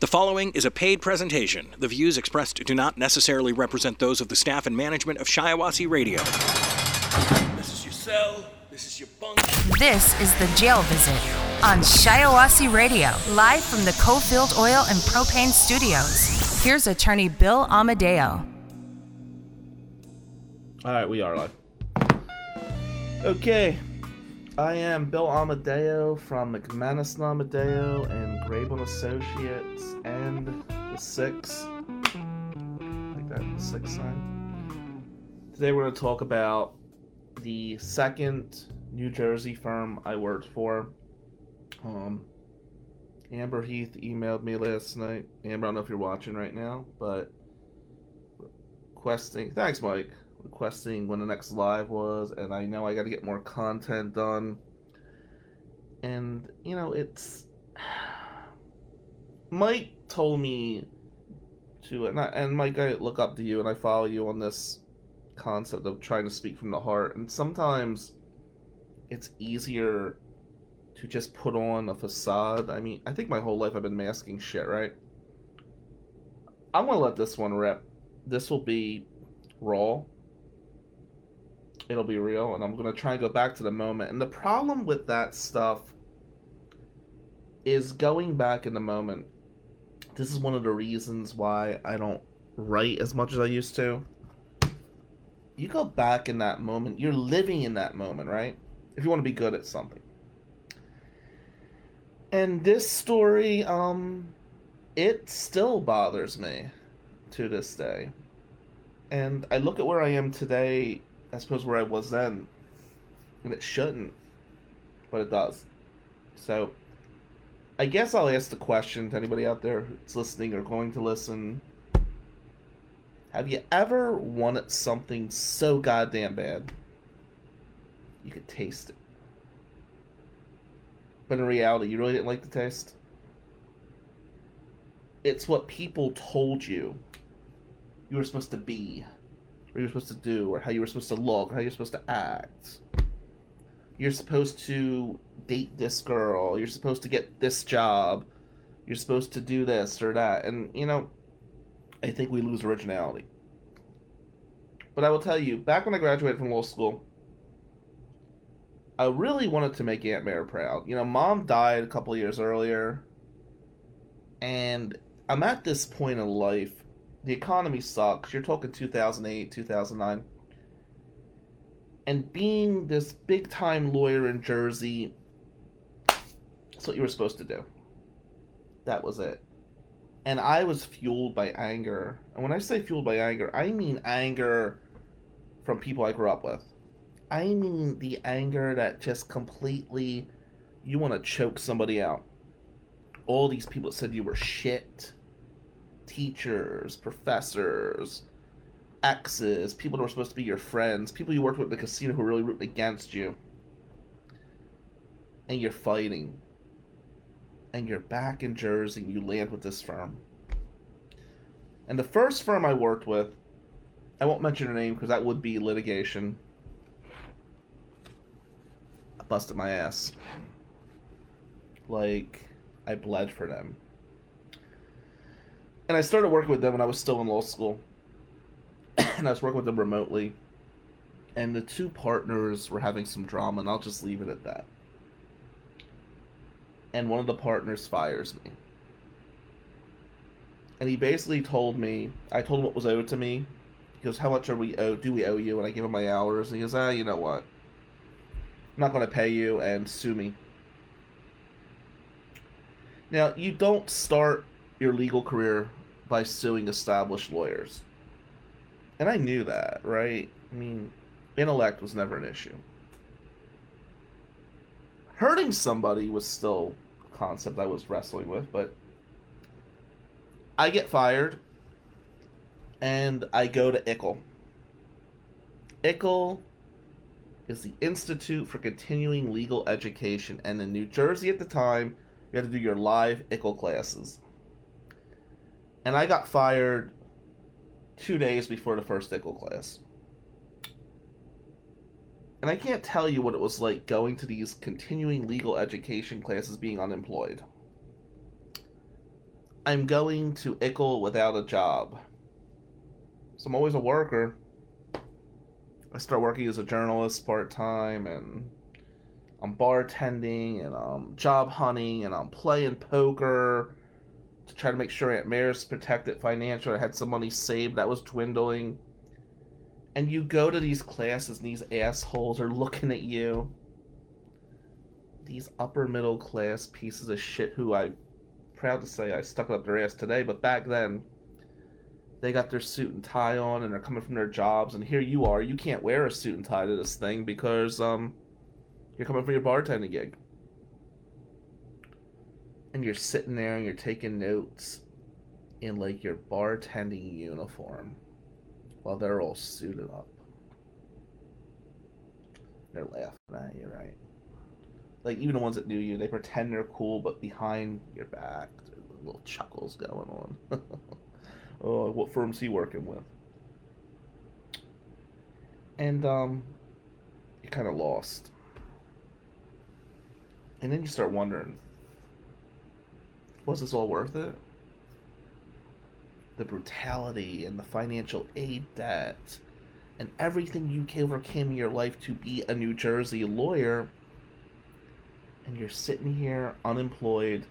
The following is a paid presentation. The views expressed do not necessarily represent those of the staff and management of Shiawassee Radio. This is your cell. This is your bunk. This is the jail visit on Shiawassee Radio, live from the Cofield Oil and Propane Studios. Here's attorney Bill Amadeo. All right, we are live. Okay, I am Bill Amadeo from McManus and Amadeo and Grable Associates and the Six. Like that, the Six sign. Today we're going to talk about the second New Jersey firm I worked for. Um, Amber Heath emailed me last night. Amber, I don't know if you're watching right now, but requesting. Thanks, Mike requesting when the next live was, and I know I got to get more content done. And you know, it's Mike told me to, and, I, and Mike, I look up to you, and I follow you on this concept of trying to speak from the heart. And sometimes it's easier to just put on a facade. I mean, I think my whole life I've been masking shit, right? I'm gonna let this one rip. This will be raw it'll be real and i'm going to try and go back to the moment. And the problem with that stuff is going back in the moment. This is one of the reasons why i don't write as much as i used to. You go back in that moment you're living in that moment right? If you want to be good at something. And this story um it still bothers me to this day. And i look at where i am today I suppose where I was then, and it shouldn't, but it does. So, I guess I'll ask the question to anybody out there who's listening or going to listen. Have you ever wanted something so goddamn bad you could taste it? But in reality, you really didn't like the taste? It's what people told you you were supposed to be what you're supposed to do, or how you were supposed to look, or how you're supposed to act. You're supposed to date this girl. You're supposed to get this job. You're supposed to do this or that. And, you know, I think we lose originality. But I will tell you, back when I graduated from law school, I really wanted to make Aunt Mary proud. You know, mom died a couple years earlier, and I'm at this point in life the economy sucks. You're talking 2008, 2009. And being this big time lawyer in Jersey, that's what you were supposed to do. That was it. And I was fueled by anger. And when I say fueled by anger, I mean anger from people I grew up with. I mean the anger that just completely you want to choke somebody out. All these people said you were shit teachers, professors, exes, people that were supposed to be your friends, people you worked with at the casino who are really rooting against you. And you're fighting. And you're back in Jersey and you land with this firm. And the first firm I worked with, I won't mention her name because that would be litigation. I busted my ass. Like, I bled for them and I started working with them when I was still in law school, and I was working with them remotely. And the two partners were having some drama, and I'll just leave it at that. And one of the partners fires me. And he basically told me, I told him what was owed to me. He goes, How much are we owed? Do we owe you? And I gave him my hours. And he goes, Ah, you know what? I'm not going to pay you and sue me. Now, you don't start your legal career by suing established lawyers. And I knew that, right? I mean, intellect was never an issue. Hurting somebody was still a concept I was wrestling with, but I get fired and I go to ICLE. ICLE is the Institute for Continuing Legal Education, and in New Jersey at the time, you had to do your live ICLE classes and I got fired two days before the first ICLE class. And I can't tell you what it was like going to these continuing legal education classes being unemployed. I'm going to Ickle without a job. So I'm always a worker. I start working as a journalist part time and I'm bartending and I'm job hunting and I'm playing poker to try to make sure Aunt Mary's protected financially. I had some money saved that was dwindling. And you go to these classes and these assholes are looking at you. These upper middle class pieces of shit who I'm proud to say I stuck up their ass today, but back then they got their suit and tie on and they're coming from their jobs and here you are, you can't wear a suit and tie to this thing because um you're coming from your bartending gig. And you're sitting there and you're taking notes in like your bartending uniform while they're all suited up. They're laughing at you, right? Like even the ones that knew you, they pretend they're cool, but behind your back, little chuckles going on. oh, what firm's he working with? And um, you're kind of lost. And then you start wondering, was this all worth it? The brutality and the financial aid debt and everything you overcame in your life to be a New Jersey lawyer, and you're sitting here unemployed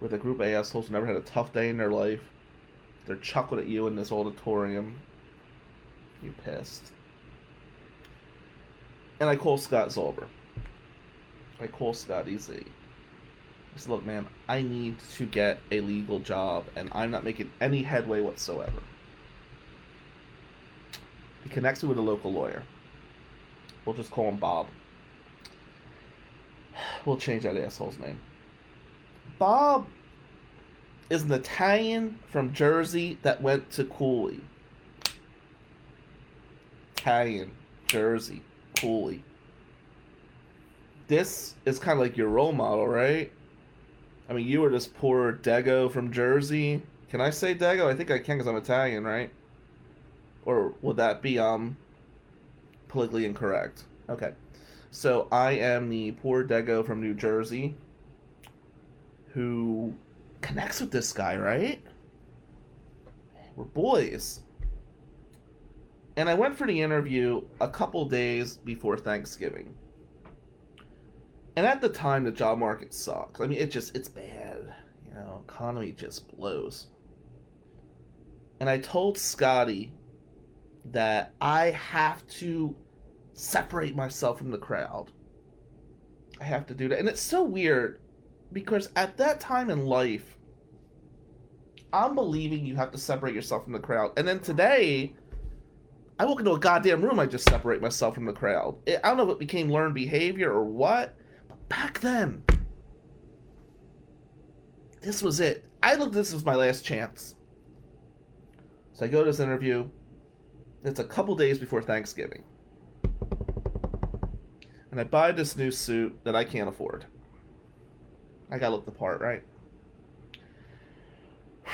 with a group of assholes who never had a tough day in their life. They're chuckling at you in this auditorium. You're pissed. And I call Scott Zolber. I call Scott easy. Look, man, I need to get a legal job, and I'm not making any headway whatsoever. He connects me with a local lawyer. We'll just call him Bob. We'll change that asshole's name. Bob is an Italian from Jersey that went to Cooley. Italian, Jersey, Cooley. This is kind of like your role model, right? I mean, you were this poor Dago from Jersey. Can I say Dago? I think I can because I'm Italian, right? Or would that be um politically incorrect? Okay. So I am the poor Dago from New Jersey who connects with this guy, right? We're boys. And I went for the interview a couple days before Thanksgiving. And at the time the job market sucks. I mean it just it's bad. You know, economy just blows. And I told Scotty that I have to separate myself from the crowd. I have to do that. And it's so weird because at that time in life, I'm believing you have to separate yourself from the crowd. And then today, I walk into a goddamn room, I just separate myself from the crowd. I don't know if it became learned behavior or what, but back then, this was it. I looked this was my last chance. So I go to this interview. It's a couple days before Thanksgiving. And I buy this new suit that I can't afford. I gotta look the part, right?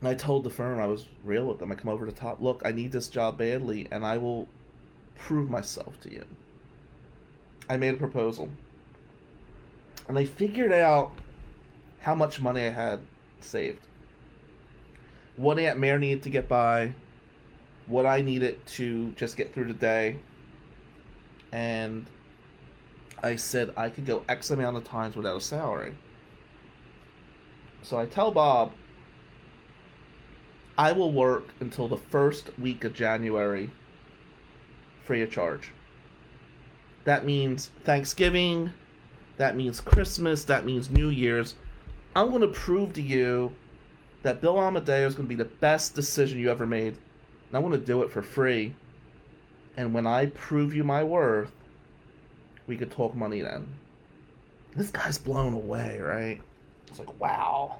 And I told the firm I was real with them. I come over to top. Look, I need this job badly, and I will prove myself to you. I made a proposal, and I figured out how much money I had saved, what Aunt Mare needed to get by, what I needed to just get through the day, and I said I could go X amount of times without a salary. So I tell Bob I will work until the first week of January free of charge. That means Thanksgiving, that means Christmas, that means New Year's. I'm going to prove to you that Bill Amadeo is going to be the best decision you ever made. And I want to do it for free. And when I prove you my worth, we could talk money then. This guy's blown away, right? It's like, wow.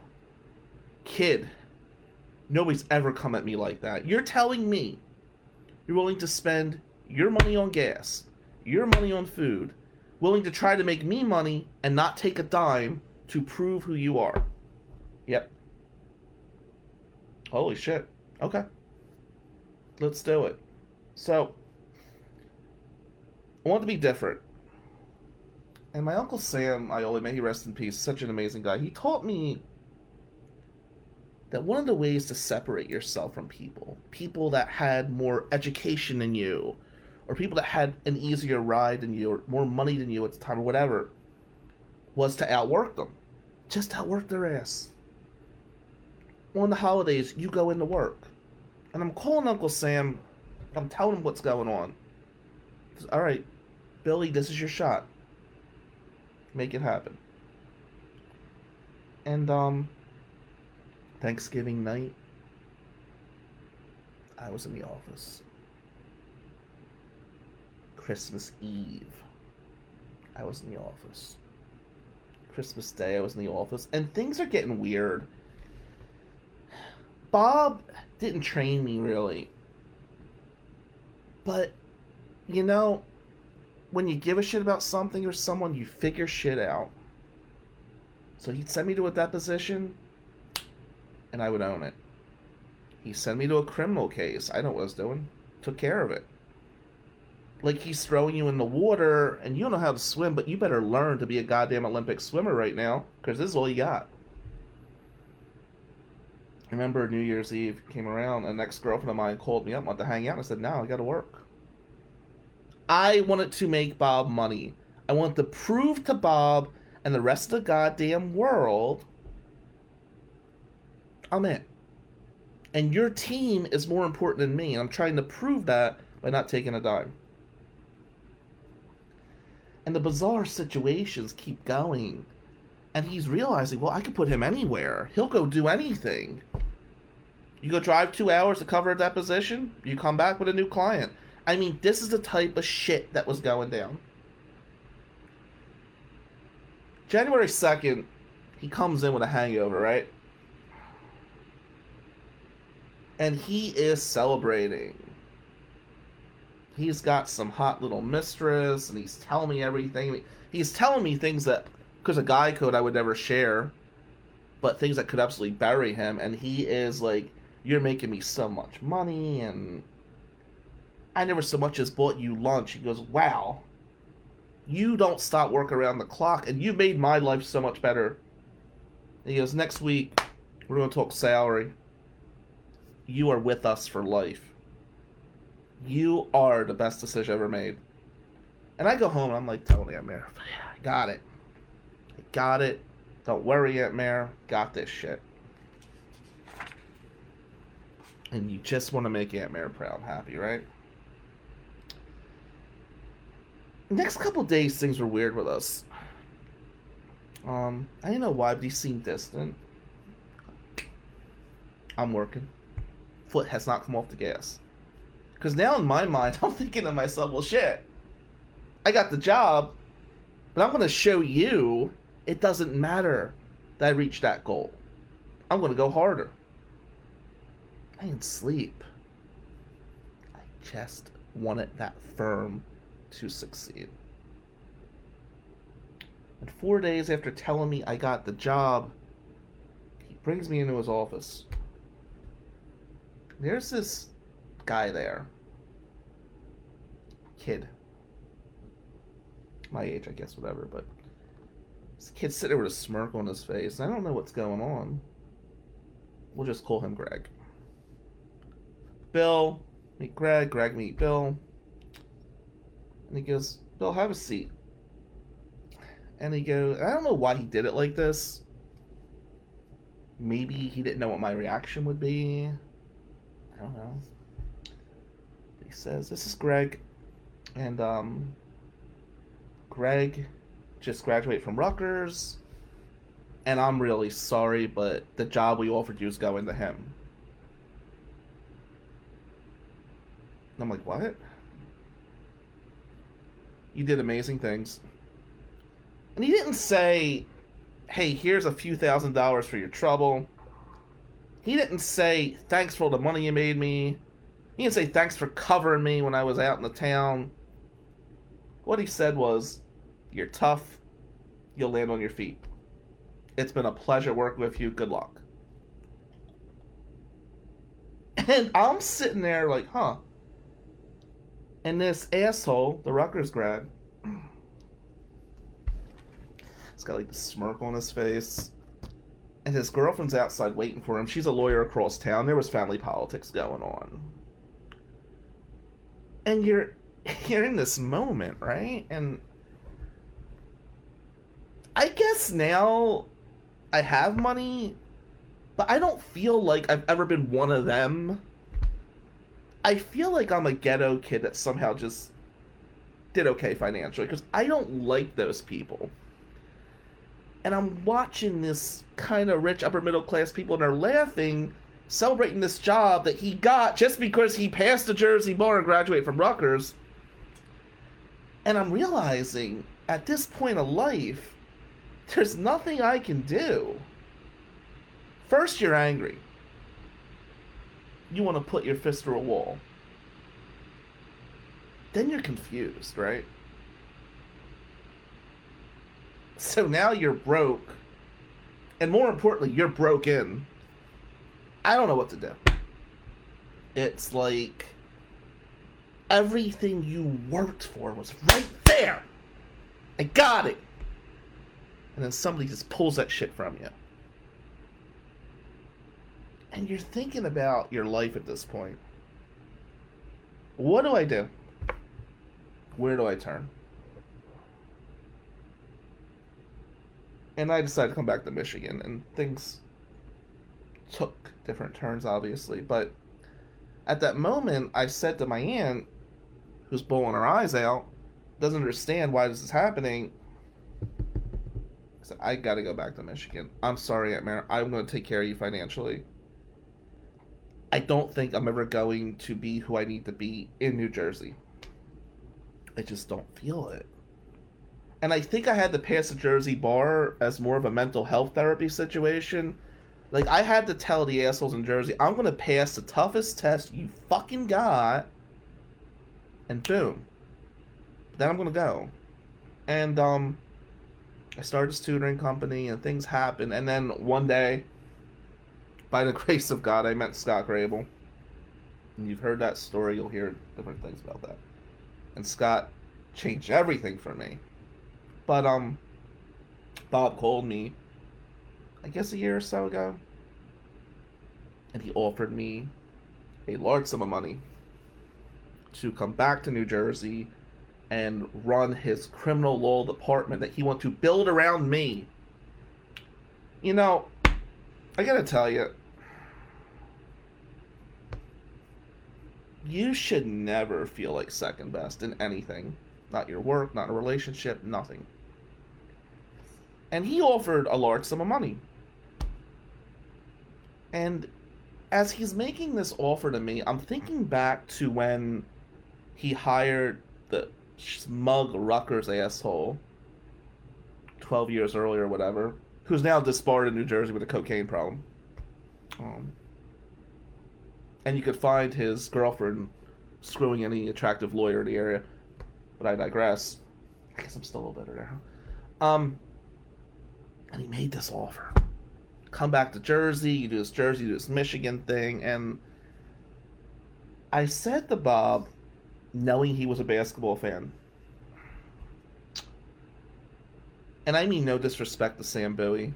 Kid, nobody's ever come at me like that. You're telling me you're willing to spend your money on gas, your money on food, willing to try to make me money and not take a dime to prove who you are. Yep. Holy shit. Okay. Let's do it. So, I want to be different. And my uncle Sam, I only may he rest in peace, such an amazing guy. He taught me that one of the ways to separate yourself from people, people that had more education than you, or people that had an easier ride than you, or more money than you at the time, or whatever, was to outwork them. Just outwork their ass. On the holidays, you go into work. And I'm calling Uncle Sam. I'm telling him what's going on. All right, Billy, this is your shot. Make it happen. And, um, Thanksgiving night, I was in the office. Christmas Eve, I was in the office. Christmas Day, I was in the office. And things are getting weird. Bob didn't train me really. But, you know, when you give a shit about something or someone, you figure shit out. So he'd send me to a deposition, and I would own it. He sent me to a criminal case. I know what I was doing. Took care of it. Like he's throwing you in the water, and you don't know how to swim, but you better learn to be a goddamn Olympic swimmer right now, because this is all you got. I remember New Year's Eve came around, an ex girlfriend of mine called me up, wanted to hang out. And I said, "No, I got to work." I wanted to make Bob money. I wanted to prove to Bob and the rest of the goddamn world I'm it. And your team is more important than me, and I'm trying to prove that by not taking a dime. And the bizarre situations keep going. And he's realizing, well, I could put him anywhere. He'll go do anything. You go drive two hours to cover a deposition, you come back with a new client. I mean, this is the type of shit that was going down. January 2nd, he comes in with a hangover, right? And he is celebrating. He's got some hot little mistress, and he's telling me everything. He's telling me things that, because a guy code I would never share, but things that could absolutely bury him. And he is like, You're making me so much money, and I never so much as bought you lunch. He goes, Wow, you don't stop work around the clock, and you made my life so much better. And he goes, Next week, we're going to talk salary. You are with us for life. You are the best decision ever made. And I go home and I'm like, Tony, Aunt Mare, I got it. I got it. Don't worry, Aunt Mare. Got this shit. And you just want to make Aunt Mare proud, happy, right? next couple days things were weird with us. Um, I don't know why, but he seemed distant. I'm working. Foot has not come off the gas. Because now in my mind, I'm thinking to myself, well, shit. I got the job, but I'm going to show you it doesn't matter that I reached that goal. I'm going to go harder. I didn't sleep. I just wanted that firm to succeed. And four days after telling me I got the job, he brings me into his office. There's this guy there. Kid. My age, I guess, whatever, but this kid sitting there with a smirk on his face. I don't know what's going on. We'll just call him Greg. Bill, meet Greg, Greg, meet Bill. And he goes, Bill, have a seat. And he goes, I don't know why he did it like this. Maybe he didn't know what my reaction would be. I don't know. He says, This is Greg. And, um, Greg just graduated from Rutgers. And I'm really sorry, but the job we offered you is going to him. And I'm like, What? You did amazing things. And he didn't say, hey, here's a few thousand dollars for your trouble. He didn't say, thanks for all the money you made me. He didn't say, thanks for covering me when I was out in the town. What he said was, you're tough. You'll land on your feet. It's been a pleasure working with you. Good luck. And I'm sitting there like, huh. And this asshole, the Rutgers grad, He's got like the smirk on his face. And his girlfriend's outside waiting for him. She's a lawyer across town. There was family politics going on. And you're you're in this moment, right? And I guess now I have money, but I don't feel like I've ever been one of them. I feel like I'm a ghetto kid that somehow just did okay financially because I don't like those people. And I'm watching this kind of rich upper middle class people and they're laughing, celebrating this job that he got just because he passed the Jersey bar and graduated from Rutgers. And I'm realizing at this point of life, there's nothing I can do. First, you're angry. You want to put your fist through a wall. Then you're confused, right? So now you're broke. And more importantly, you're broken. I don't know what to do. It's like everything you worked for was right there. I got it. And then somebody just pulls that shit from you. And you're thinking about your life at this point. What do I do? Where do I turn? And I decided to come back to Michigan, and things took different turns, obviously. But at that moment, I said to my aunt, who's bawling her eyes out, doesn't understand why this is happening. I said, I gotta go back to Michigan. I'm sorry, Aunt Mary. I'm gonna take care of you financially. I don't think I'm ever going to be who I need to be in New Jersey. I just don't feel it. And I think I had to pass the Jersey bar as more of a mental health therapy situation. Like, I had to tell the assholes in Jersey, I'm to pass the toughest test you fucking got. And boom. Then I'm to go. And, um, I started this tutoring company and things happened. And then one day, by the grace of God, I met Scott Grable. And you've heard that story, you'll hear different things about that. And Scott changed everything for me. But um Bob called me I guess a year or so ago. And he offered me a large sum of money to come back to New Jersey and run his criminal law department that he wanted to build around me. You know, I gotta tell you, you should never feel like second best in anything. Not your work, not a relationship, nothing. And he offered a large sum of money. And as he's making this offer to me, I'm thinking back to when he hired the smug Rutgers asshole 12 years earlier or whatever, who's now disbarred in New Jersey with a cocaine problem. Um, and you could find his girlfriend screwing any attractive lawyer in the area. But I digress. I guess I'm still a little bitter now. Um, and he made this offer. Come back to Jersey, you do this Jersey, you do this Michigan thing, and I said to Bob, knowing he was a basketball fan, and I mean no disrespect to Sam Bowie,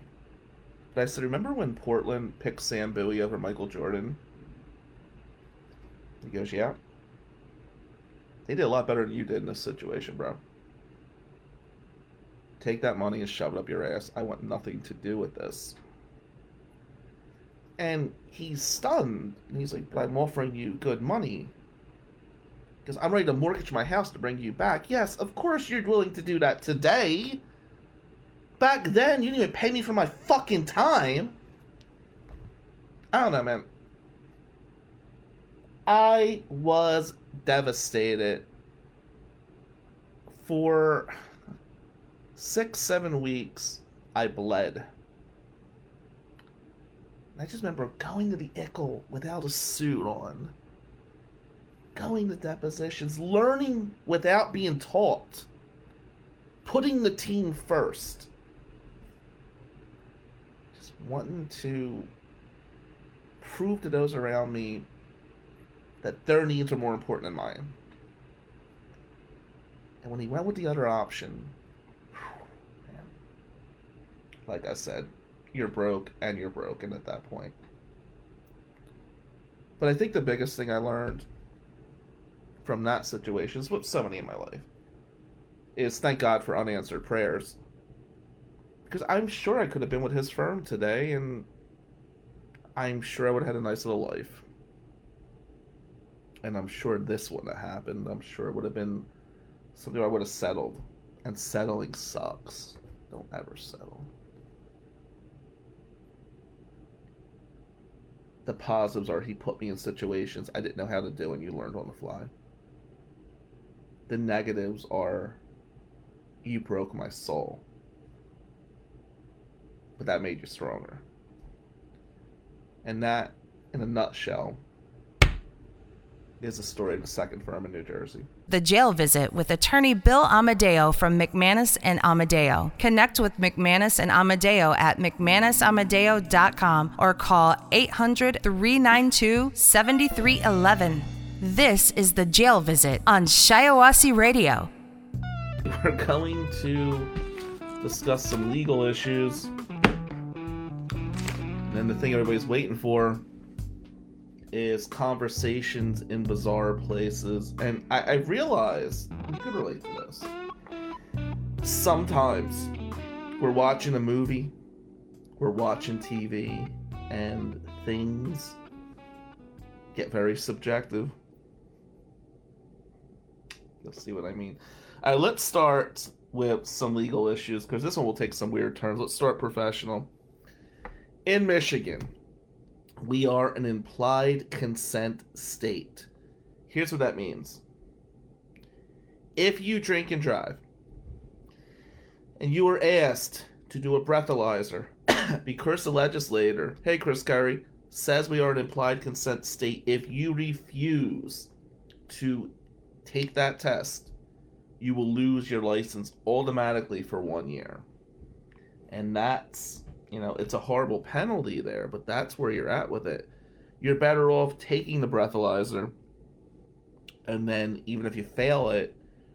but I said, remember when Portland picked Sam Bowie over Michael Jordan? He goes, yeah. They did a lot better than you did in this situation, bro. Take that money and shove it up your ass. I want nothing to do with this. And he's stunned. And he's like, I'm offering you good money. Because I'm ready to mortgage my house to bring you back. Yes, of course you're willing to do that today. Back then, you didn't even pay me for my fucking time. I don't know, man. I was devastated for six, seven weeks. I bled. I just remember going to the Ickle without a suit on, going to depositions, learning without being taught, putting the team first, just wanting to prove to those around me that their needs are more important than mine. And when he went with the other option, like I said, you're broke and you're broken at that point. But I think the biggest thing I learned from that situation what so many in my life is thank God for unanswered prayers. Because I'm sure I could have been with his firm today and I'm sure I would have had a nice little life. And I'm sure this wouldn't have happened. I'm sure it would have been something I would have settled. And settling sucks. Don't ever settle. The positives are he put me in situations I didn't know how to do and you learned on the fly. The negatives are you broke my soul. But that made you stronger. And that, in a nutshell, is a story of the second firm in New Jersey. The jail visit with attorney Bill Amadeo from McManus and Amadeo. Connect with McManus and Amadeo at McManusAmadeo.com or call 800 392 7311. This is the jail visit on Shiawassee Radio. We're going to discuss some legal issues. And then the thing everybody's waiting for is conversations in bizarre places. And I, I realize you could relate to this. Sometimes we're watching a movie, we're watching TV, and things get very subjective. You'll see what I mean. All right, let's start with some legal issues because this one will take some weird turns. Let's start professional. In Michigan, we are an implied consent state. Here's what that means if you drink and drive, and you were asked to do a breathalyzer because the legislator, hey, Chris Curry, says we are an implied consent state, if you refuse to take that test, you will lose your license automatically for one year. And that's, you know, it's a horrible penalty there, but that's where you're at with it. You're better off taking the breathalyzer, and then even if you fail it,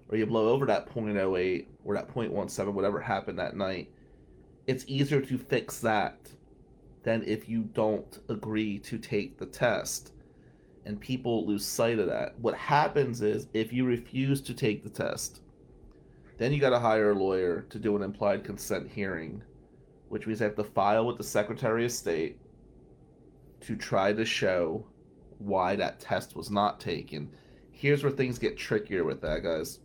or you blow over that 0.08 or that 0.17, whatever happened that night, it's easier to fix that than if you don't agree to take the test. And people lose sight of that. What happens is if you refuse to take the test, then you got to hire a lawyer to do an implied consent hearing, which means I have to file with the Secretary of State to try to show why that test was not taken. Here's where things get trickier with that, guys.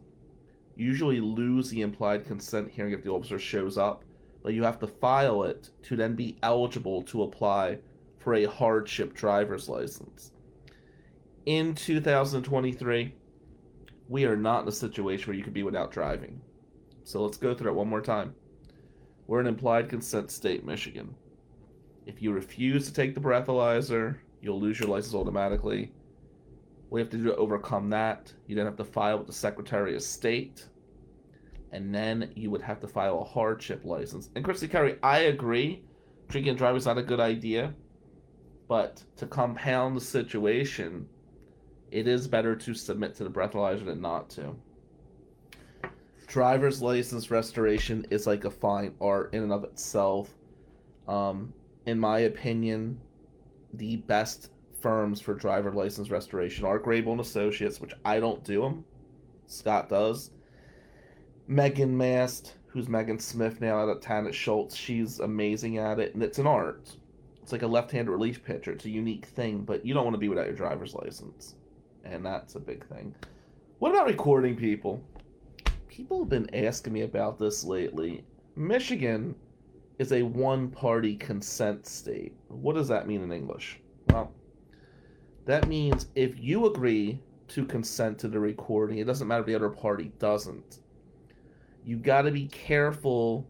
Usually lose the implied consent hearing if the officer shows up, but you have to file it to then be eligible to apply for a hardship driver's license. In 2023, we are not in a situation where you could be without driving. So let's go through it one more time. We're an implied consent state, Michigan. If you refuse to take the breathalyzer, you'll lose your license automatically. You have to do to overcome that, you then have to file with the Secretary of State, and then you would have to file a hardship license. And Christy Curry, I agree, drinking and driving is not a good idea, but to compound the situation, it is better to submit to the breathalyzer than not to. Driver's license restoration is like a fine art in and of itself. Um, in my opinion, the best firms for driver license restoration are Grable and Associates, which I don't do them. Scott does. Megan Mast, who's Megan Smith now out of Schultz, she's amazing at it, and it's an art. It's like a left-hand relief pitcher. It's a unique thing, but you don't want to be without your driver's license, and that's a big thing. What about recording people? People have been asking me about this lately. Michigan is a one-party consent state. What does that mean in English? Well, that means if you agree to consent to the recording, it doesn't matter if the other party doesn't. You got to be careful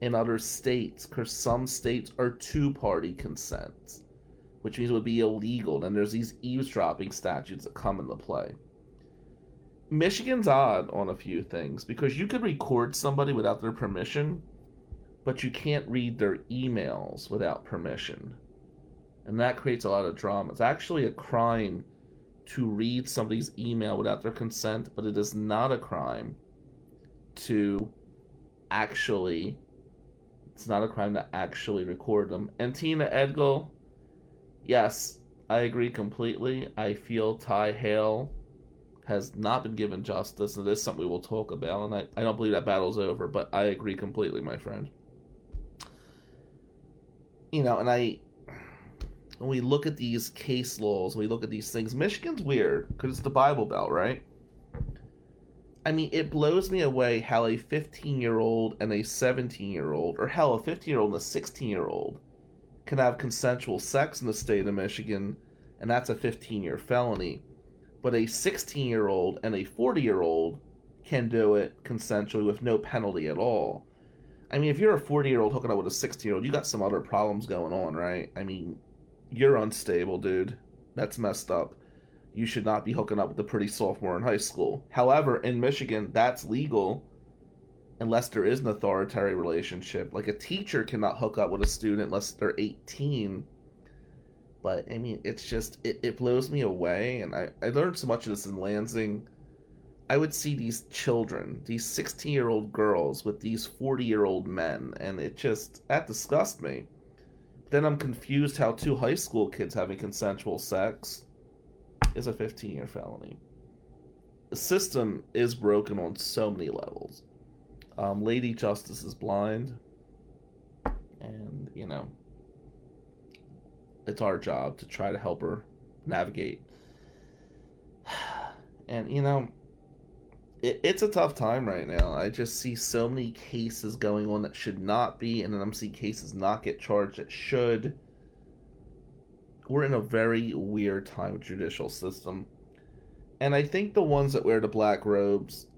in other states because some states are two party consent, which means it would be illegal. And there's these eavesdropping statutes that come into play. Michigan's odd on a few things because you could record somebody without their permission, but you can't read their emails without permission. And that creates a lot of drama. It's actually a crime to read somebody's email without their consent, but it is not a crime to actually It's not a crime to actually record them. And Tina Edgell, yes, I agree completely. I feel Ty Hale has not been given justice, and this is something we will talk about. And I, I don't believe that battle's over, but I agree completely, my friend. You know, and I, when we look at these case laws, we look at these things, Michigan's weird because it's the Bible Belt, right? I mean, it blows me away how a 15 year old and a 17 year old, or hell, a 15 year old and a 16 year old, can have consensual sex in the state of Michigan, and that's a 15 year felony. But a 16 year old and a 40 year old can do it consensually with no penalty at all. I mean, if you're a 40 year old hooking up with a 16 year old, you got some other problems going on, right? I mean, you're unstable, dude. That's messed up you should not be hooking up with a pretty sophomore in high school. However, in Michigan, that's legal unless there is an authoritarian relationship. Like a teacher cannot hook up with a student unless they're 18. But I mean, it's just, it, it blows me away. And I, I learned so much of this in Lansing. I would see these children, these 16 year old girls with these 40 year old men, and it just, that disgusts me. Then I'm confused how two high school kids having consensual sex is a 15 year felony. The system is broken on so many levels. Um, Lady Justice is blind, and you know, it's our job to try to help her navigate. And you know, it, it's a tough time right now. I just see so many cases going on that should not be, and then I'm seeing cases not get charged that should we're in a very weird time with judicial system. And I think the ones that wear the black robes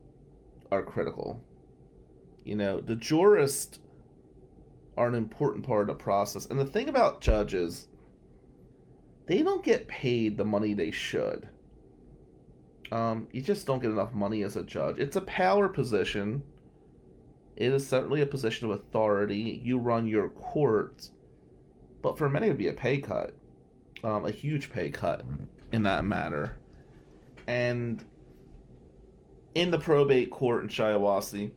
are critical. You know, the jurists are an important part of the process. And the thing about judges, they don't get paid the money they should. Um, you just don't get enough money as a judge. It's a power position. It is certainly a position of authority. You run your court, but for many, it would be a pay cut um, a huge pay cut in that matter. And in the probate court in Shiawassee,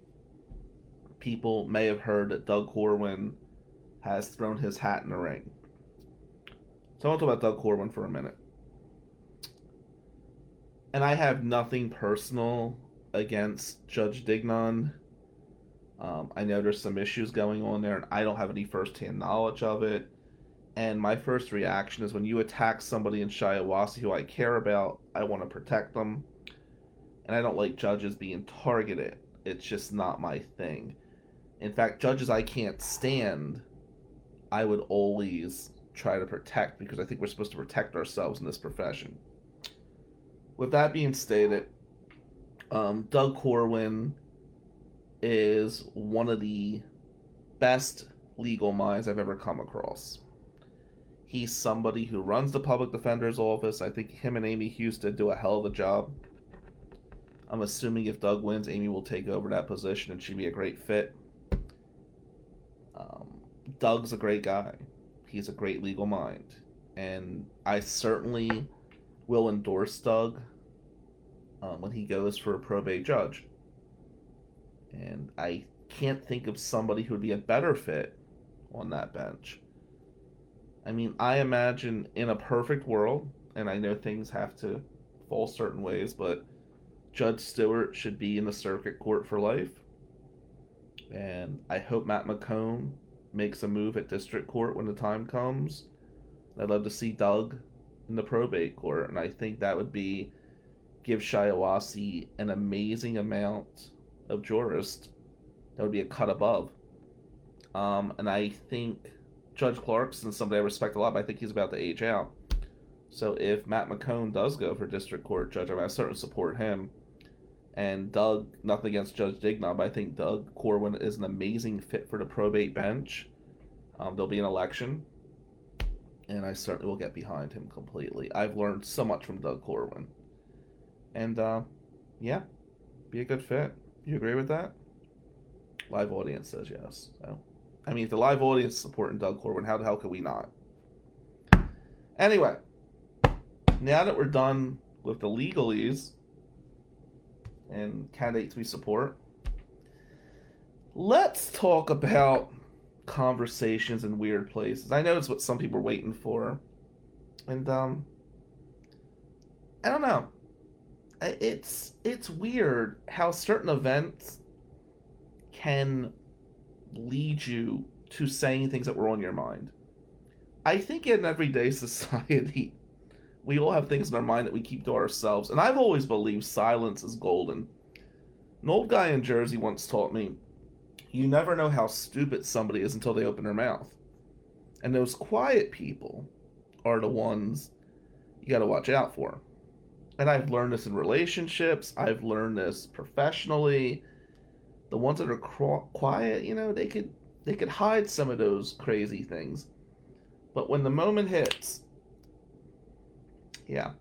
people may have heard that Doug Corwin has thrown his hat in the ring. So I want to talk about Doug Corwin for a minute. And I have nothing personal against Judge Dignan. Um, I know there's some issues going on there, and I don't have any firsthand knowledge of it. And my first reaction is when you attack somebody in Shiawassee who I care about, I want to protect them. And I don't like judges being targeted. It's just not my thing. In fact, judges I can't stand, I would always try to protect because I think we're supposed to protect ourselves in this profession. With that being stated, um, Doug Corwin is one of the best legal minds I've ever come across. He's somebody who runs the public defender's office. I think him and Amy Houston do a hell of a job. I'm assuming if Doug wins, Amy will take over that position and she'd be a great fit. Um, Doug's a great guy. He's a great legal mind. And I certainly will endorse Doug um, when he goes for a probate judge. And I can't think of somebody who would be a better fit on that bench. I mean, I imagine in a perfect world, and I know things have to fall certain ways, but Judge Stewart should be in the circuit court for life. And I hope Matt McCone makes a move at district court when the time comes. I'd love to see Doug in the probate court, and I think that would be give Shiawassee an amazing amount of jurists. That would be a cut above. Um, and I think Judge Clarkson somebody I respect a lot, but I think he's about to age out. So if Matt McCone does go for district court judge, I, mean, I certainly support him. And Doug, nothing against Judge Dignan, but I think Doug Corwin is an amazing fit for the probate bench. Um, there'll be an election, and I certainly will get behind him completely. I've learned so much from Doug Corwin. And, uh, yeah, be a good fit. You agree with that? Live audience says yes. So. I mean, if the live audience is supporting Doug Corwin, how the hell could we not? Anyway, now that we're done with the legalese and candidates we support, let's talk about conversations in weird places. I know it's what some people are waiting for. And um I don't know. It's it's weird how certain events can lead you to saying things that were on your mind. I think in everyday society, we all have things in our mind that we keep to ourselves. And I've always believed silence is golden. An old guy in Jersey once taught me you never know how stupid somebody is until they open their mouth. And those quiet people are the ones you got to watch out for. And I've learned this in relationships, I've learned this professionally. The ones that are quiet, you know, they could they could hide some of those crazy things. But when the moment hits, yeah,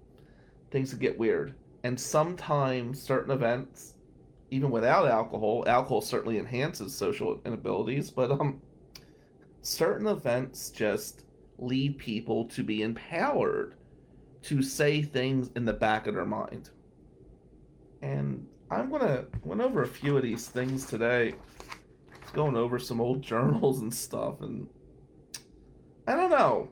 things get weird. And sometimes certain events even without alcohol, alcohol certainly enhances social inabilities, but um, certain events just lead people to be empowered to say things in the back of their mind. And I'm gonna went over a few of these things today, going over some old journals and stuff, and I don't know.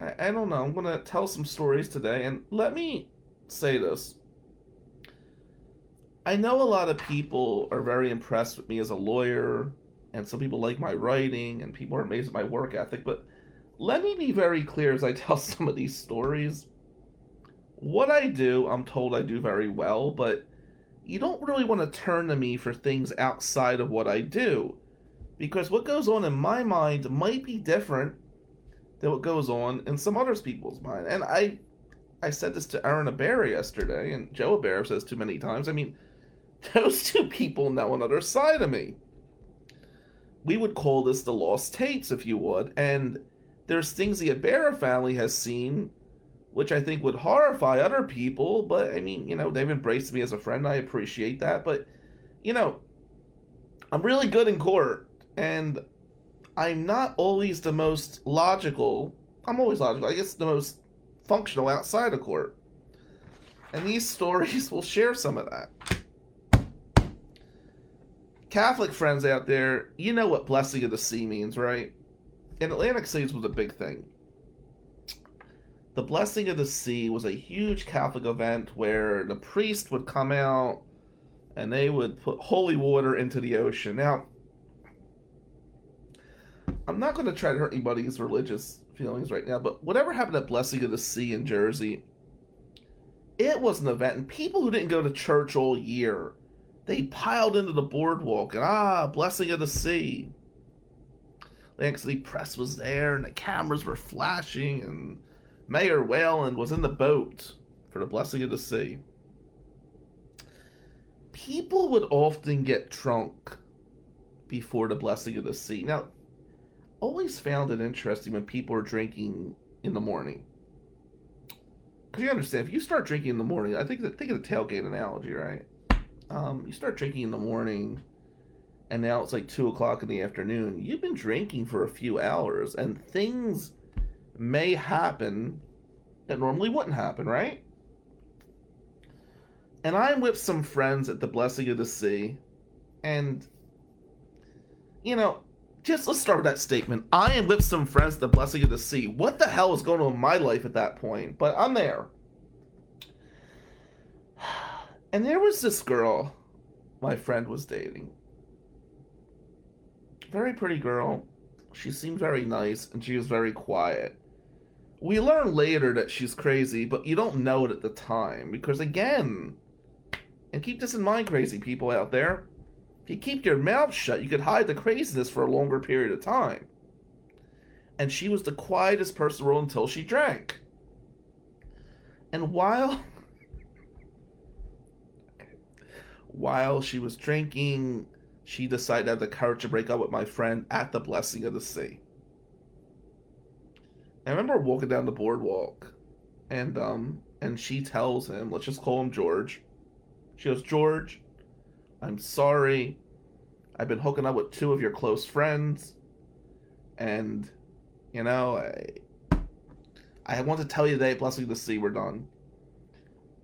I, I don't know. I'm gonna tell some stories today, and let me say this I know a lot of people are very impressed with me as a lawyer, and some people like my writing, and people are amazed at my work ethic. But let me be very clear as I tell some of these stories. What I do, I'm told I do very well, but you don't really want to turn to me for things outside of what I do. Because what goes on in my mind might be different than what goes on in some other people's mind. And I I said this to Aaron Aber yesterday, and Joe Aber says too many times. I mean, those two people know another side of me. We would call this the lost tapes, if you would, and there's things the Aber family has seen which I think would horrify other people, but I mean, you know, they've embraced me as a friend. I appreciate that, but you know, I'm really good in court, and I'm not always the most logical. I'm always logical. I guess the most functional outside of court. And these stories will share some of that. Catholic friends out there, you know what blessing of the sea means, right? In Atlantic Cities was a big thing. The blessing of the sea was a huge Catholic event where the priest would come out and they would put holy water into the ocean. Now, I'm not going to try to hurt anybody's religious feelings right now, but whatever happened at Blessing of the Sea in Jersey, it was an event, and people who didn't go to church all year they piled into the boardwalk and ah, blessing of the sea. City Press was there and the cameras were flashing and Mayor Whelan was in the boat for the blessing of the sea. People would often get drunk before the blessing of the sea. Now, always found it interesting when people are drinking in the morning. Because you understand, if you start drinking in the morning, I think think of the tailgate analogy, right? um, you start drinking in the morning, and now it's like two o'clock in the afternoon. You've been drinking for a few hours, and things may happen that normally wouldn't happen, right? And I'm with some friends at the Blessing of the Sea, and you know, just let's start with that statement. I am with some friends the Blessing of the Sea. What the hell is going on in my life at that point? But I'm there. And there was this girl my friend was dating. Very pretty girl. She seemed very nice and she was very quiet. We learn later that she's crazy, but you don't know it at the time because, again, and keep this in mind, crazy people out there, if you keep your mouth shut, you could hide the craziness for a longer period of time. And she was the quietest person in the world until she drank. And while while she was drinking, she decided to have the courage to break up with my friend at the Blessing of the Sea. I remember walking down the boardwalk, and um, and she tells him, let's just call him George. She goes, George, I'm sorry. I've been hooking up with two of your close friends, and you know, I I want to tell you today, Blessing the Sea, we're done.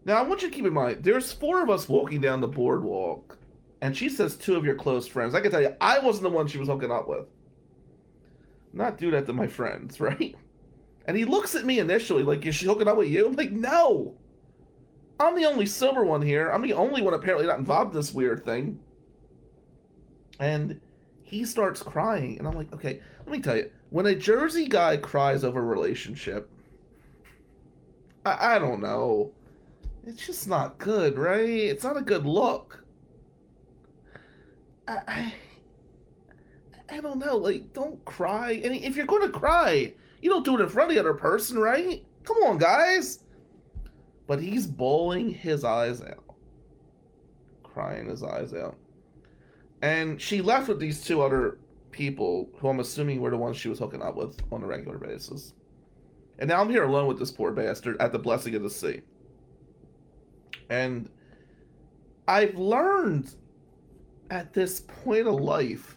Now, I want you to keep in mind, there's four of us walking down the boardwalk, and she says two of your close friends. I can tell you, I wasn't the one she was hooking up with. not do that to my friends, right? And he looks at me initially like, is she hooking up with you? I'm like, no. I'm the only sober one here. I'm the only one apparently not involved in this weird thing. And he starts crying, and I'm like, okay, let me tell you, when a Jersey guy cries over a relationship, I, I don't know. It's just not good, right? It's not a good look. I, I, I don't know. Like, don't cry. And if you're going to cry, you don't do it in front of the other person, right? Come on, guys. But he's bawling his eyes out, crying his eyes out. And she left with these two other people who I'm assuming were the ones she was hooking up with on a regular basis. And now I'm here alone with this poor bastard at the blessing of the sea. And I've learned at this point of life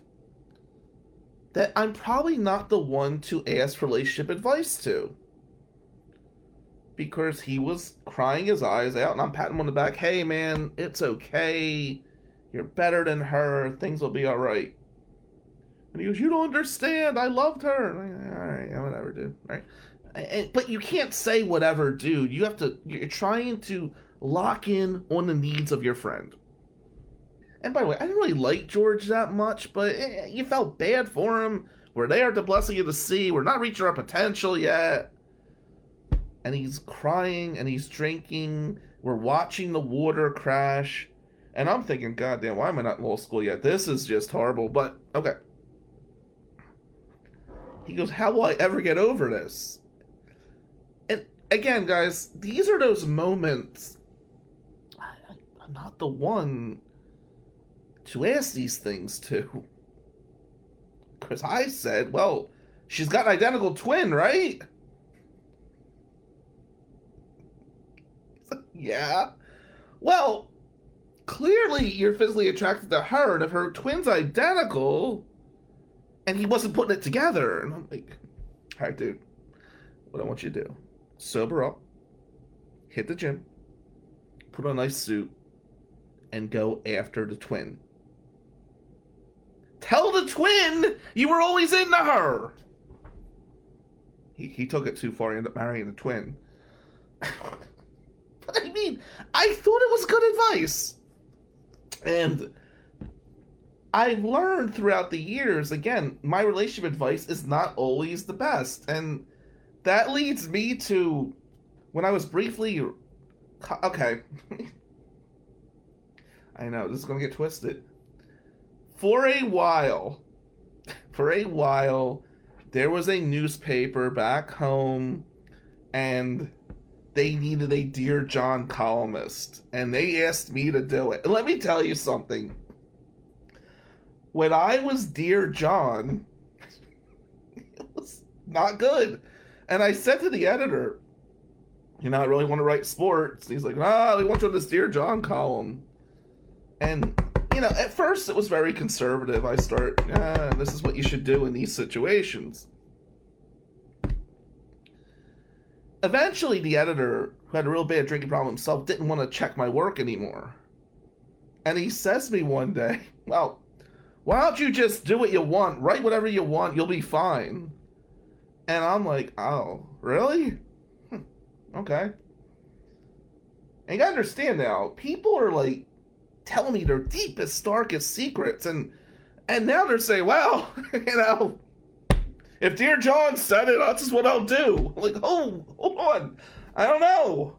that I'm probably not the one to ask relationship advice to. Because he was crying his eyes out, and I'm patting him on the back. Hey, man, it's okay. You're better than her. Things will be all right. And he goes, You don't understand. I loved her. Like, all right, yeah, whatever, dude. All right. And, but you can't say whatever, dude. You have to, you're trying to lock in on the needs of your friend. And by the way, I didn't really like George that much, but eh, you felt bad for him. We're there at the blessing of the sea. We're not reaching our potential yet. And he's crying and he's drinking. We're watching the water crash. And I'm thinking, God damn, why am I not in law school yet? This is just horrible. But okay. He goes, How will I ever get over this? And again, guys, these are those moments. I, I'm not the one to ask these things to. Because I said, well, she's got an identical twin, right? Yeah. Well, clearly you're physically attracted to her, and if her twin's identical, and he wasn't putting it together, and I'm like, all right, dude, what I want you to do, sober up, hit the gym, put on a nice suit, and go after the twin. Tell the twin you were always into her. He, he took it too far. He ended up marrying the twin. I thought it was good advice. And I've learned throughout the years, again, my relationship advice is not always the best. And that leads me to when I was briefly. Okay. I know, this is going to get twisted for a while, for a while, there was a newspaper back home, and they needed a Dear John columnist, and they asked me to do it. And let me tell you something. When I was Dear John, it was not good. And I said to the editor, you know, I really want to write sports. And he's like, ah, we want you on this Dear John column. And you know, at first it was very conservative. I start, ah, this is what you should do in these situations. Eventually, the editor, who had a real bad drinking problem himself, didn't want to check my work anymore. And he says to me one day, Well, why don't you just do what you want, write whatever you want, you'll be fine. And I'm like, Oh, really? Hm, okay. And you gotta understand now, people are like telling me their deepest, darkest secrets, and and now they're saying, "Well, you know, if Dear John said it, that's just what I'll do." Like, oh, hold on, I don't know.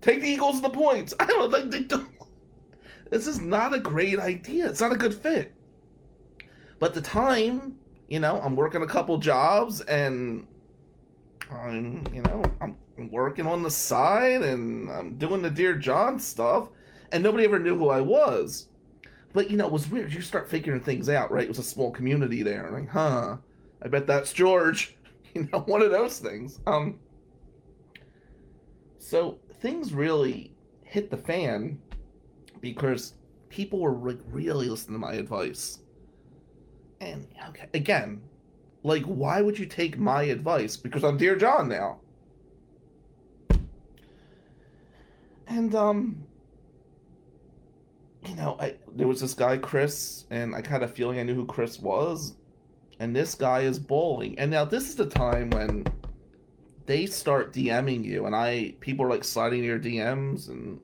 Take the Eagles the points. I don't think they don't. This is not a great idea. It's not a good fit. But the time, you know, I'm working a couple jobs and I'm, you know, I'm working on the side and I'm doing the Dear John stuff and nobody ever knew who I was. But you know, it was weird. You start figuring things out, right? It was a small community there. Like, huh? I bet that's George. You know, one of those things. Um. So things really hit the fan because people were like really listening to my advice. And okay, again, like, why would you take my advice? Because I'm Dear John now. And um, you know, I there was this guy Chris, and I kind of feeling I knew who Chris was, and this guy is bowling. And now this is the time when they start DMing you, and I people are like sliding your DMs, and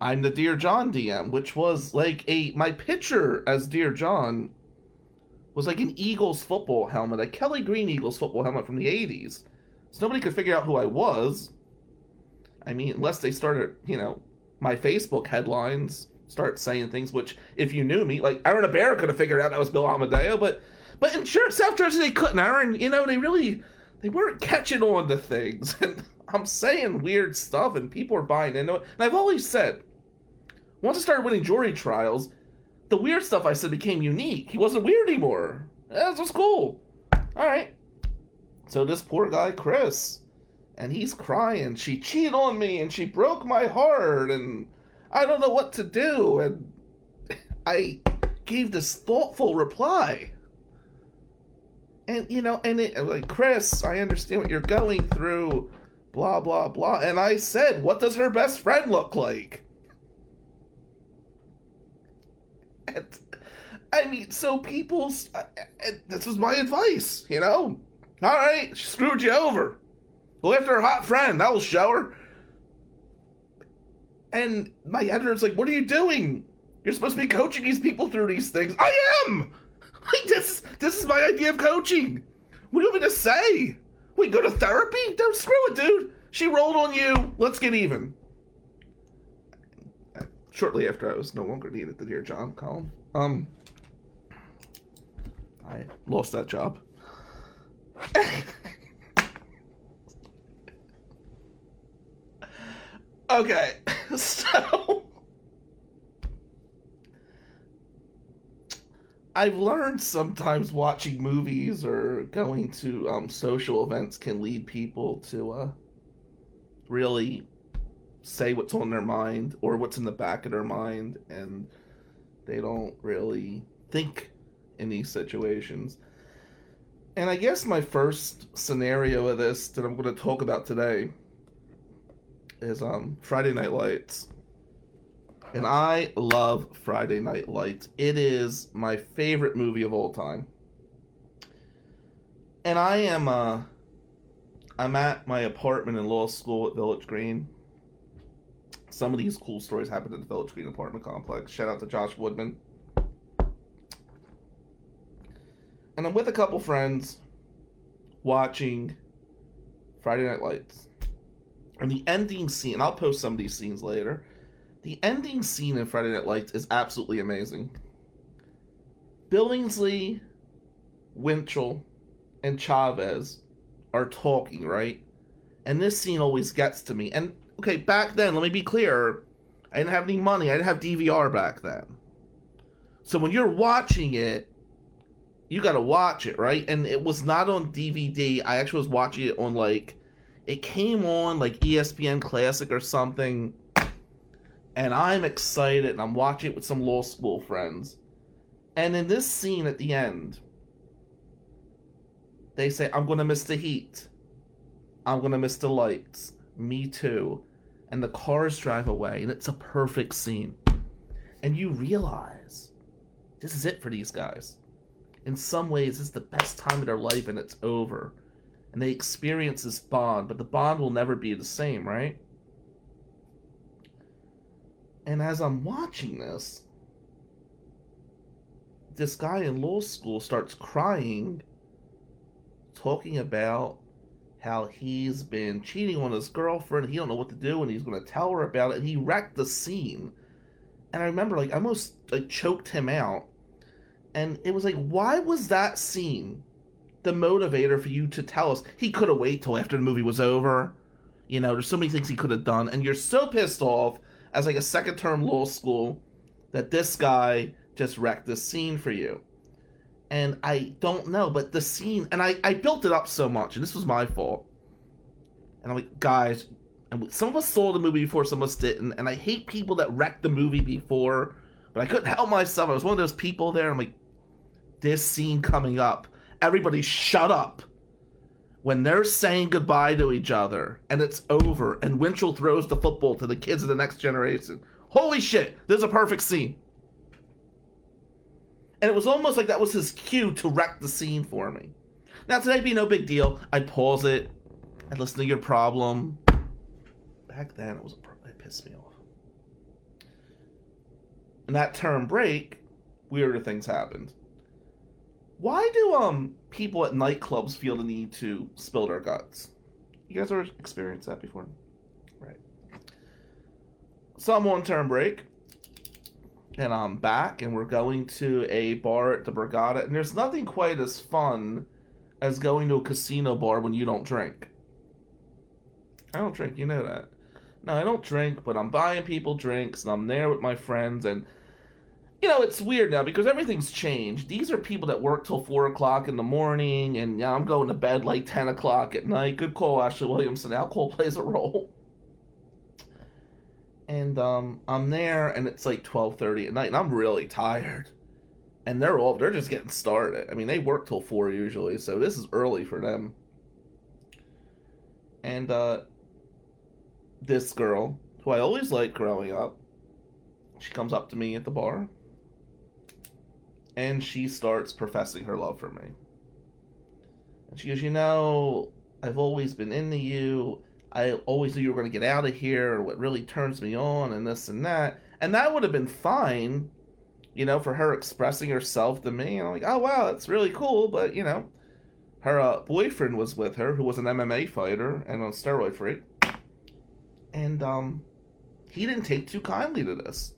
I'm the Dear John DM, which was like a my picture as Dear John was like an Eagles football helmet, a Kelly Green Eagles football helmet from the 80s. So nobody could figure out who I was. I mean, unless they started, you know, my Facebook headlines start saying things which, if you knew me, like Aaron Aber could have figured out that was Bill Amadeo, but but in South Jersey they couldn't. Aaron, you know, they really they weren't catching on to things, and I'm saying weird stuff, and people are buying into it. And I've always said, once I started winning jury trials, the weird stuff I said became unique. He wasn't weird anymore. That was cool. All right. So this poor guy, Chris, and he's crying. She cheated on me and she broke my heart and I don't know what to do. And I gave this thoughtful reply. And, you know, and it, like, Chris, I understand what you're going through, blah, blah, blah. And I said, what does her best friend look like? And, I mean, so people's. This was my advice, you know? All right, she screwed you over. Go after her hot friend. That'll show her. And my editor's like, What are you doing? You're supposed to be coaching these people through these things. I am! Like, this, this is my idea of coaching. What do you want me to say? We go to therapy? Don't screw it, dude. She rolled on you. Let's get even. Shortly after I was no longer needed the Dear John column, um, I lost that job. okay, so I've learned sometimes watching movies or going to um, social events can lead people to uh, really say what's on their mind or what's in the back of their mind, and they don't really think in these situations. And I guess my first scenario of this that I'm going to talk about today is um Friday Night Lights. And I love Friday Night Lights. It is my favorite movie of all time. And I am uh I'm at my apartment in law school at Village Green. Some of these cool stories happened at the Village Green apartment complex. Shout out to Josh Woodman. and I'm with a couple friends watching Friday Night Lights. And the ending scene, I'll post some of these scenes later. The ending scene in Friday Night Lights is absolutely amazing. Billingsley, Winchell, and Chavez are talking, right? And this scene always gets to me. And okay, back then, let me be clear, I didn't have any money. I didn't have DVR back then. So when you're watching it, you got to watch it, right? And it was not on DVD. I actually was watching it on like it came on like ESPN Classic or something. And I'm excited and I'm watching it with some law school friends. And in this scene at the end, they say, I'm going to miss the heat. I'm going to miss the lights. Me too. And the cars drive away, and it's a perfect scene. And you realize this is it for these guys in some ways, it's the best time of their life and it's over. And they experience this bond, but the bond will never be the same, right? And as I'm watching this, this guy in law school starts crying, talking about how he's been cheating on his girlfriend. He don't know what to do, and he's going to tell her about it. And he wrecked the scene. And I remember, like, I almost like choked him out and it was like, why was that scene the motivator for you to tell us? He could have waited till after the movie was over. You know, there's so many things he could have done, and you're so pissed off as like a second term law school that this guy just wrecked this scene for you. And I don't know, but the scene, and I, I built it up so much, and this was my fault. And I'm like, guys, and some of us saw the movie before, some of us didn't, and I hate people that wrecked the movie before but I couldn't help myself. I was one of those people there. I'm like, this scene coming up, everybody shut up. When they're saying goodbye to each other and it's over, and Winchell throws the football to the kids of the next generation. Holy shit, this is a perfect scene. And it was almost like that was his cue to wreck the scene for me. Now, today'd be no big deal. I'd pause it. I'd listen to your problem. Back then, it was a. It pissed me off. And that term break, weirder things happened. Why do um people at nightclubs feel the need to spill their guts? You guys ever experienced that before? Right. So I'm on term break and I'm back, and we're going to a bar at the Borgata, and there's nothing quite as fun as going to a casino bar when you don't drink. I don't drink, you know that. No, I don't drink, but I'm buying people drinks, and I'm there with my friends, and you know it's weird now because everything's changed. These are people that work till four o'clock in the morning, and yeah, I'm going to bed like ten o'clock at night. Good call, Ashley Williamson. Alcohol plays a role and um, I'm there, and it's like twelve thirty at night, and I'm really tired. And they're all they're just getting started. I mean, they work till four usually, so this is early for them. And uh, this girl, who I always liked growing up, she comes up to me at the bar, and she starts professing her love for me. And she goes, "You know, I've always been into you." I always knew you were going to get out of here, or what really turns me on, and this and that. And that would have been fine, you know, for her expressing herself to me. And I'm like, oh, wow, that's really cool. But, you know, her uh, boyfriend was with her, who was an MMA fighter and a steroid freak. And um, he didn't take too kindly to this.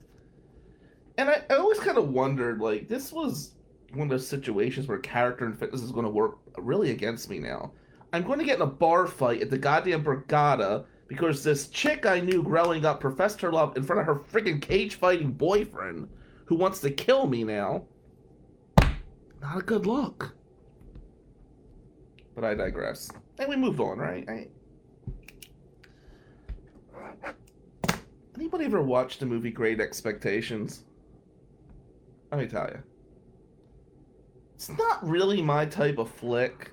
And I, I always kind of wondered, like, this was one of those situations where character and fitness is going to work really against me now I'm going to get in a bar fight at the goddamn Borgata because this chick I knew growing up professed her love in front of her freaking cage fighting boyfriend who wants to kill me now. Not a good look. But I digress. And we moved on, right? I... Anybody ever watched the movie Great Expectations? Let me tell you. It's not really my type of flick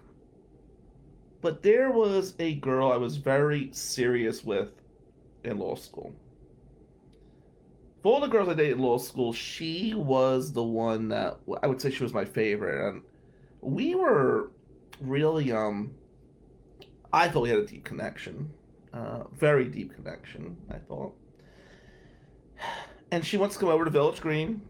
but there was a girl I was very serious with in law school. For all the girls I dated in law school, she was the one that I would say she was my favorite, and we were really um. I thought we had a deep connection, uh, very deep connection. I thought, and she wants to come over to Village Green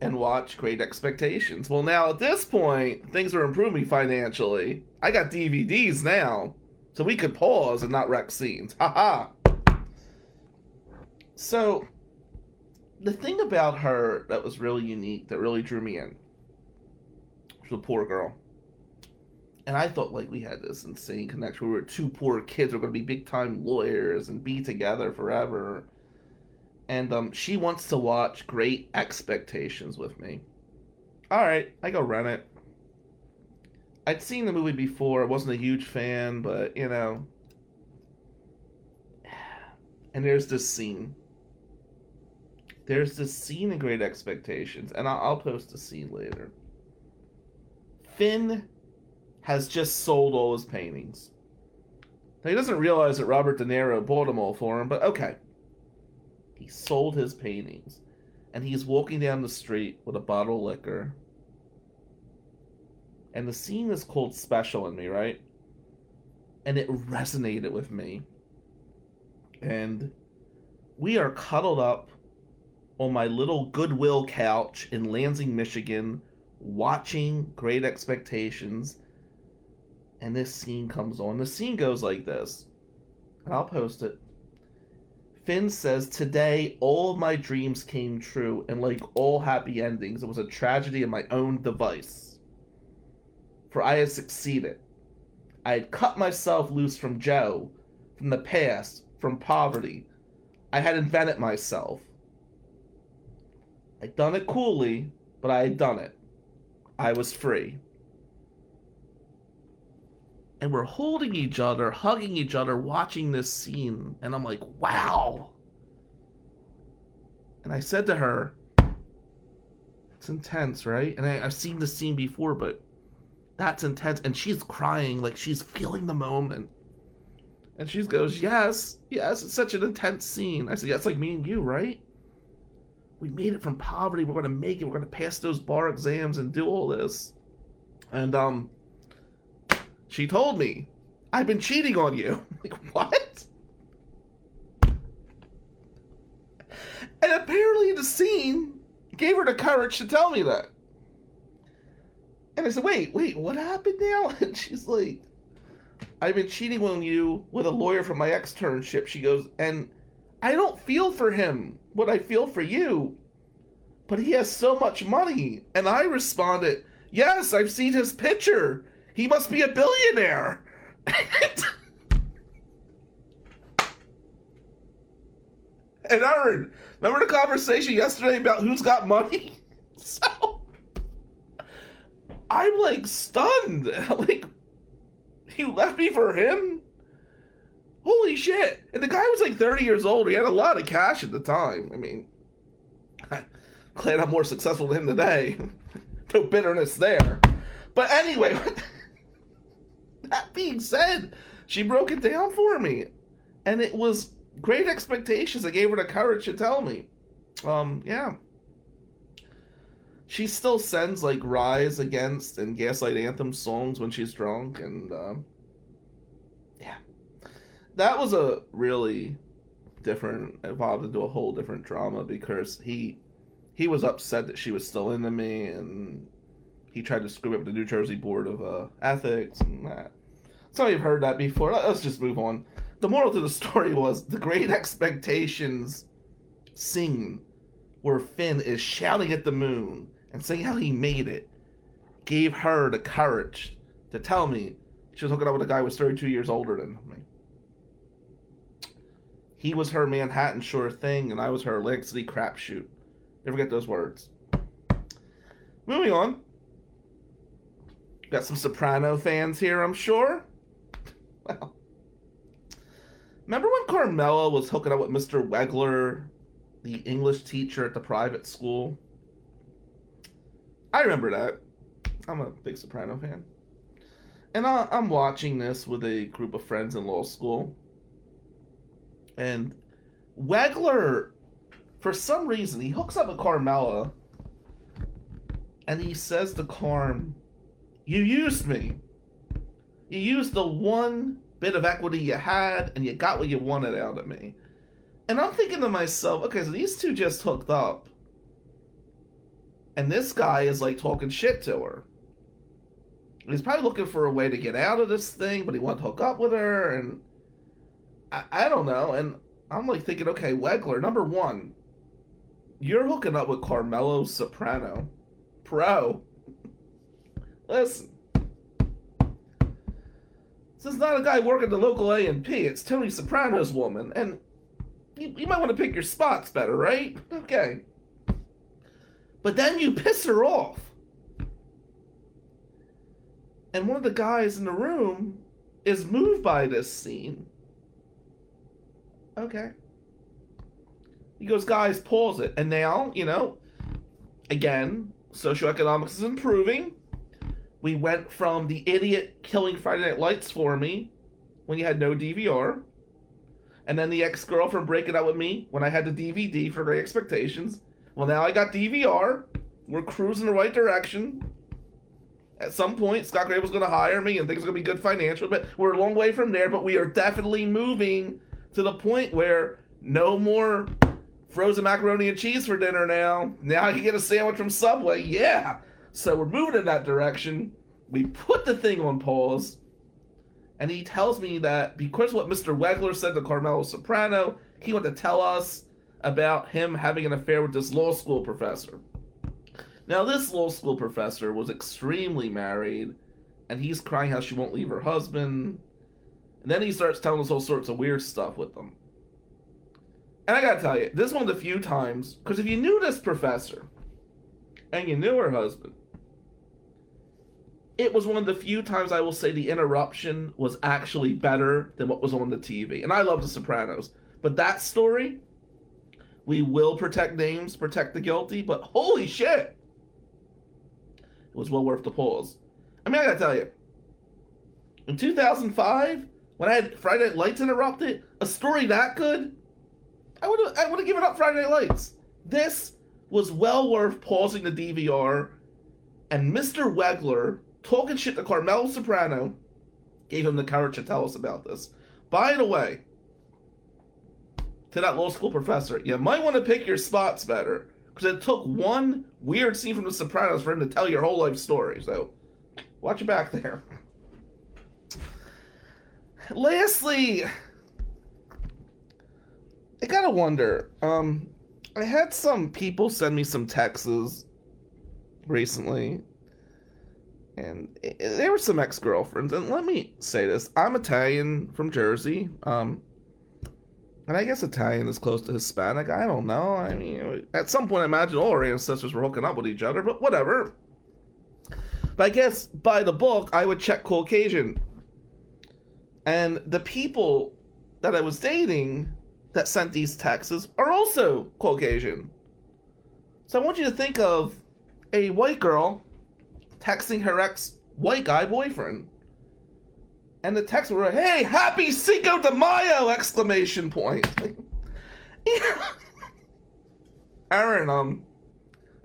and watch Great Expectations. Well, now at this point, things are improving financially. I got DVDs now, so we could pause and not wreck scenes. Haha. So, the thing about her that was really unique, that really drew me in, was a poor girl. And I thought like we had this insane connection. We were two poor kids. We are going to be big time lawyers and be together forever and um, she wants to watch Great Expectations with me. All right, I go rent it. I'd seen the movie before. I wasn't a huge fan, but you know. And there's this scene. There's this scene in Great Expectations, and I'll, I'll post the scene later. Finn has just sold all his paintings. Now, he doesn't realize that Robert De Niro bought them all for him, but okay. He sold his paintings. And he's walking down the street with a bottle of liquor. And the scene is called Special in Me, right? And it resonated with me. And we are cuddled up on my little Goodwill couch in Lansing, Michigan, watching Great Expectations. And this scene comes on. The scene goes like this. I'll post it. Finn says, Today, all of my dreams came true, and like all happy endings, it was a tragedy in my own device. For I had succeeded. I had cut myself loose from Joe, from the past, from poverty. I had invented myself. I'd done it coolly, but I had done it. I was free and we're holding each other, hugging each other, watching this scene. And I'm like, wow. And I said to her, it's intense, right? And I, have seen the scene before, but that's intense. And she's crying, like she's feeling the moment. And she goes, yes, yes, it's such an intense scene. I said, yeah, it's like me and you, right? we made it from poverty. We're gonna make it. We're gonna pass those bar exams and do all this. And um, she told me, I've been cheating on you. like what? And apparently the scene gave her the courage to tell me that. And I said, wait, wait, what happened now? And she's like, I've been cheating on you with a lawyer from my externship. She goes, and I don't feel for him what I feel for you. But he has so much money. And I responded, Yes, I've seen his picture. He must be a billionaire. and Aaron, remember the conversation yesterday about who's got money? So I'm like stunned. like, he left me for him? Holy shit. And the guy was like 30 years old. He had a lot of cash at the time. I mean, glad I'm more successful than him today. no bitterness there. But anyway, that being said, she broke it down for me. And it was great expectations that gave her the courage to tell me. Um, yeah. She still sends like Rise Against and Gaslight Anthem songs when she's drunk, and um, yeah. That was a really different, evolved into a whole different drama because he he was upset that she was still into me, and he tried to screw up the New Jersey Board of uh, Ethics and that. Some of you have heard that before. Let's just move on. The moral to the story was the Great Expectations scene where Finn is shouting at the moon and saying how he made it gave her the courage to tell me she was hooking up with a guy who was 32 years older than me. He was her Manhattan sure thing, and I was her Atlantic City crapshoot. Never get those words. Moving on. Got some Soprano fans here, I'm sure. Well, remember when Carmela was hooking up with Mr. Wegler, the English teacher at the private school? I remember that. I'm a big Soprano fan. And I, I'm watching this with a group of friends in law school. And Wegler, for some reason, he hooks up with Carmela. And he says to Carm, You used me. You used the one bit of equity you had, and you got what you wanted out of me. And I'm thinking to myself, okay, so these two just hooked up. And this guy is like talking shit to her. He's probably looking for a way to get out of this thing, but he wants to hook up with her, and I, I don't know. And I'm like thinking, okay, Wegler, number one, you're hooking up with Carmela Soprano. Pro. Listen. This is not a guy working the local A and P. It's Tony Soprano's woman, and you, you might want to pick your spots better, right? Okay. But then you piss her off. And one of the guys in the room is moved by this scene. Okay. He goes, guys, pause it. And now, you know, again, socioeconomics is improving. We went from the idiot killing Friday Night Lights for me when you had no DVR. And then the ex girlfriend breaking up with me when I had the DVD for Great Expectations. Well, now I got DVR. We're cruising the right direction. At some point, Scott was going to hire me and things are going to be good financially, but we're a long way from there. But we are definitely moving to the point where no more frozen macaroni and cheese for dinner now. Now I can get a sandwich from Subway. Yeah. So we're moving in that direction. We put the thing on pause. And he tells me that because what Mr. Wegler said to Carmela Soprano, he wanted to tell us about him having an affair with this law school professor. Now, this law school professor was extremely married, and he's crying how she won't leave her husband. And then he starts telling us all sorts of weird stuff with them. And I gotta tell you, this is one of the few times, because if you knew this professor, and you knew her husband, it was one of the few times I will say the interruption was actually better than what was on the TV. And I love The Sopranos. But that story, we will protect names, protect the guilty, but holy shit! It was well worth the pause. I mean, I gotta tell you, in 2005, when I had Friday Night Lights interrupted, a story that good, I would I would have given up Friday Night Lights. This was well worth pausing the DVR and Mr. Wegler talking shit to Carmela Soprano gave him the courage to tell us about this. By the way, to that law school professor, you might want to pick your spots better because it took one weird scene from The Sopranos for him to tell your whole life story. So watch your back there. Lastly, I gotta wonder. Um, I had some people send me some texts recently, and there were some ex girlfriends. And let me say this: I'm Italian from Jersey. Um, and I guess Italian is close to Hispanic. I don't know. I mean, at some point, I imagine all our ancestors were hooking up with each other, but whatever. But I guess by the book, I would check Caucasian. And the people that I was dating that sent these texts are also Caucasian. So I want you to think of a white girl texting her ex white guy boyfriend. And the text were, "Hey, happy Cinco de Mayo!" exclamation point. Aaron, um,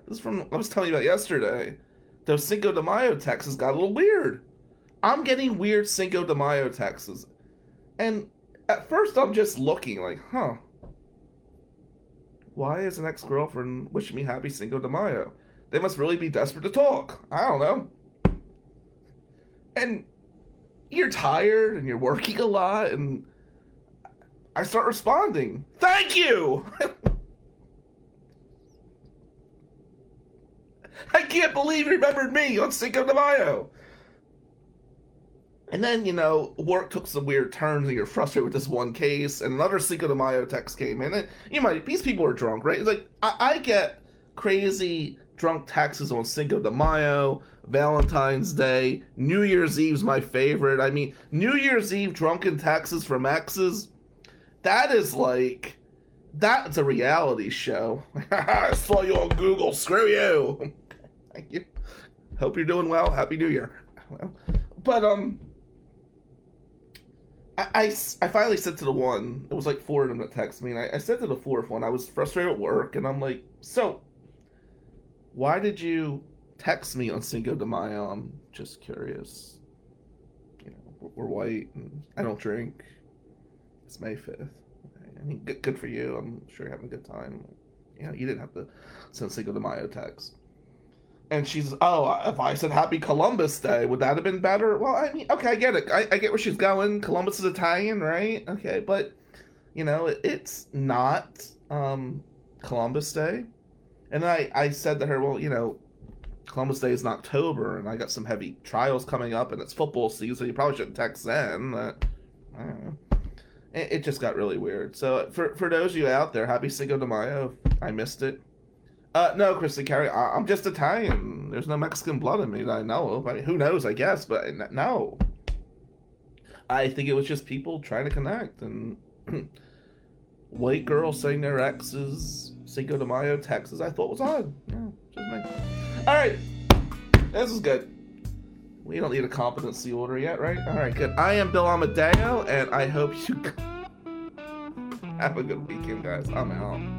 this is from I was telling you about yesterday. Those Cinco de Mayo texts got a little weird. I'm getting weird Cinco de Mayo texts, and at first I'm just looking like, huh. Why is an ex girlfriend wishing me happy Cinco de Mayo? They must really be desperate to talk. I don't know. And you're tired and you're working a lot and I start responding. Thank you. I can't believe you remembered me on Cinco de Mayo. And then, you know, work took some weird turns and you're frustrated with this one case, and another Cinco de Mayo text came in. And you might, these people are drunk, right? It's like, I, I get crazy drunk taxes on Cinco de Mayo, Valentine's Day, New Year's Eve's my favorite. I mean, New Year's Eve drunken taxes from exes, that is like, that's a reality show. I saw you on Google, screw you. Thank you. Hope you're doing well. Happy New Year. Well, but, um, I, I, I, finally said to the one, it was like four of them that texted me, and I, I said to the fourth one, I was frustrated at work, and I'm like, so, why did you text me on Cinco de Mayo? I'm just curious. You know, we're white, and I don't drink. It's May 5th. I mean, good, good for you. I'm sure you're having a good time. You know, you didn't have to send Cinco de Mayo text. And she's, oh, if I said Happy Columbus Day, would that have been better? Well, I mean, okay, I get it. I, I get where she's going. Columbus is Italian, right? Okay, but, you know, it, it's not um, Columbus Day. And I, I said to her, well, you know, Columbus Day is in October, and I got some heavy trials coming up, and it's football season. You probably shouldn't text then. It, it just got really weird. So for for those of you out there, happy Cinco de Mayo. I missed it. Uh, no, Kristen Carey, I, am just Italian. There's no Mexican blood in me that I know of. I mean, who knows? I guess, but no. I think it was just people trying to connect and white girls saying their exes Cinco de Mayo Texas, I thought was odd. Yeah, just me. All right, this is good. We don't need a competency order yet, right? All right, good. I am Bill Amadeo, and I hope you have a good weekend, guys. I'm out.